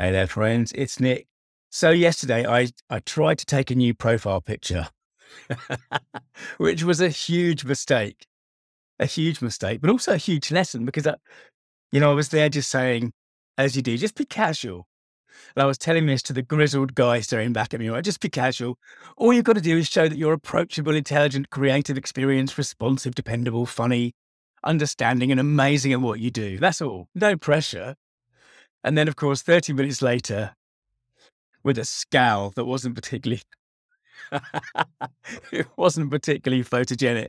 Hey there, friends. It's Nick. So yesterday, I I tried to take a new profile picture, which was a huge mistake, a huge mistake, but also a huge lesson because I, you know, I was there just saying, as you do, just be casual. And I was telling this to the grizzled guy staring back at me, right? Just be casual. All you've got to do is show that you're approachable, intelligent, creative, experienced, responsive, dependable, funny, understanding, and amazing at what you do. That's all. No pressure. And then, of course, 30 minutes later, with a scowl that wasn't particularly it wasn't particularly photogenic,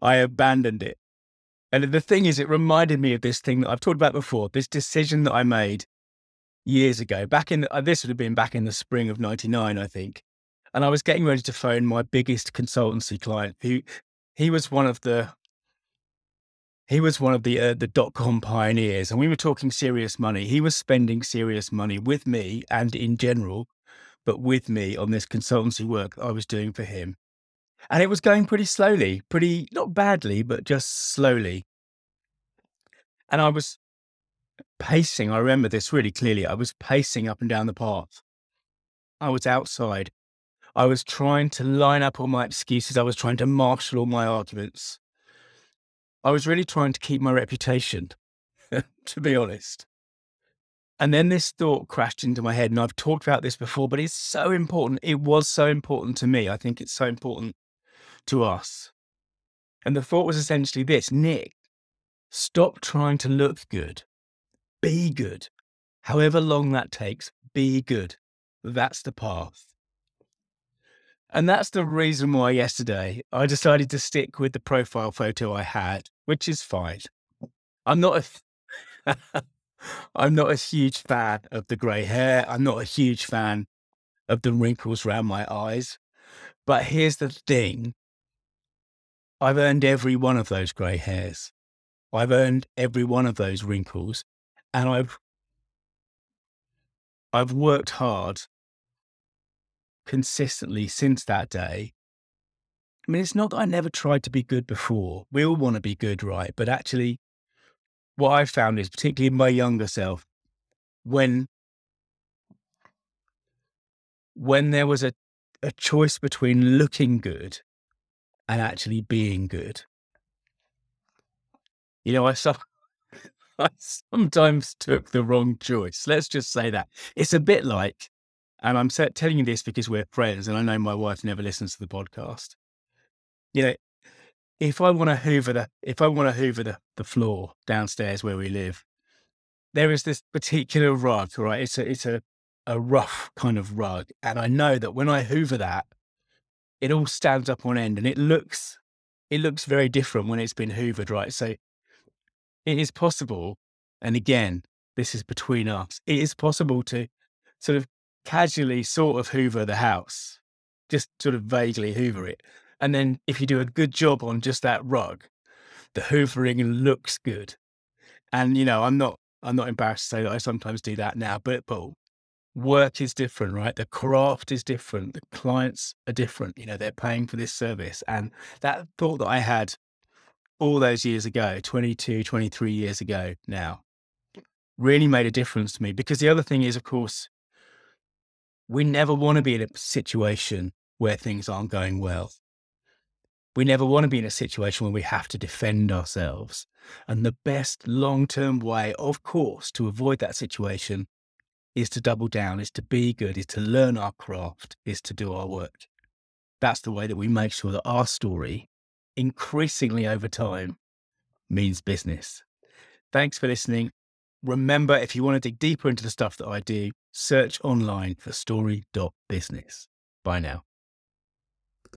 I abandoned it. And the thing is, it reminded me of this thing that I've talked about before, this decision that I made years ago, back in, uh, this would have been back in the spring of 99, I think. And I was getting ready to phone my biggest consultancy client, who he was one of the he was one of the uh, the dot com pioneers, and we were talking serious money. He was spending serious money with me and in general, but with me on this consultancy work I was doing for him, and it was going pretty slowly, pretty not badly, but just slowly. And I was pacing. I remember this really clearly. I was pacing up and down the path. I was outside. I was trying to line up all my excuses. I was trying to marshal all my arguments. I was really trying to keep my reputation, to be honest. And then this thought crashed into my head, and I've talked about this before, but it's so important. It was so important to me. I think it's so important to us. And the thought was essentially this Nick, stop trying to look good. Be good. However long that takes, be good. That's the path. And that's the reason why yesterday I decided to stick with the profile photo I had, which is fine. I'm not a I'm not a huge fan of the grey hair. I'm not a huge fan of the wrinkles around my eyes. But here's the thing. I've earned every one of those grey hairs. I've earned every one of those wrinkles and I've I've worked hard consistently since that day. I mean, it's not that I never tried to be good before. We all want to be good, right? But actually, what I've found is, particularly in my younger self, when when there was a, a choice between looking good and actually being good, you know, I, I sometimes took the wrong choice. Let's just say that. It's a bit like and I'm telling you this because we're friends, and I know my wife never listens to the podcast. You know, if I want to hoover the if I want to hoover the, the floor downstairs where we live, there is this particular rug, right? It's a it's a a rough kind of rug, and I know that when I hoover that, it all stands up on end, and it looks it looks very different when it's been hoovered, right? So it is possible, and again, this is between us. It is possible to sort of casually sort of hoover the house, just sort of vaguely hoover it. And then if you do a good job on just that rug, the hoovering looks good. And you know, I'm not I'm not embarrassed to say that I sometimes do that now, but work is different, right? The craft is different. The clients are different. You know, they're paying for this service. And that thought that I had all those years ago, 22, 23 years ago now, really made a difference to me. Because the other thing is, of course, we never want to be in a situation where things aren't going well. We never want to be in a situation where we have to defend ourselves. And the best long term way, of course, to avoid that situation is to double down, is to be good, is to learn our craft, is to do our work. That's the way that we make sure that our story, increasingly over time, means business. Thanks for listening. Remember, if you want to dig deeper into the stuff that I do, search online for story.business. Bye now.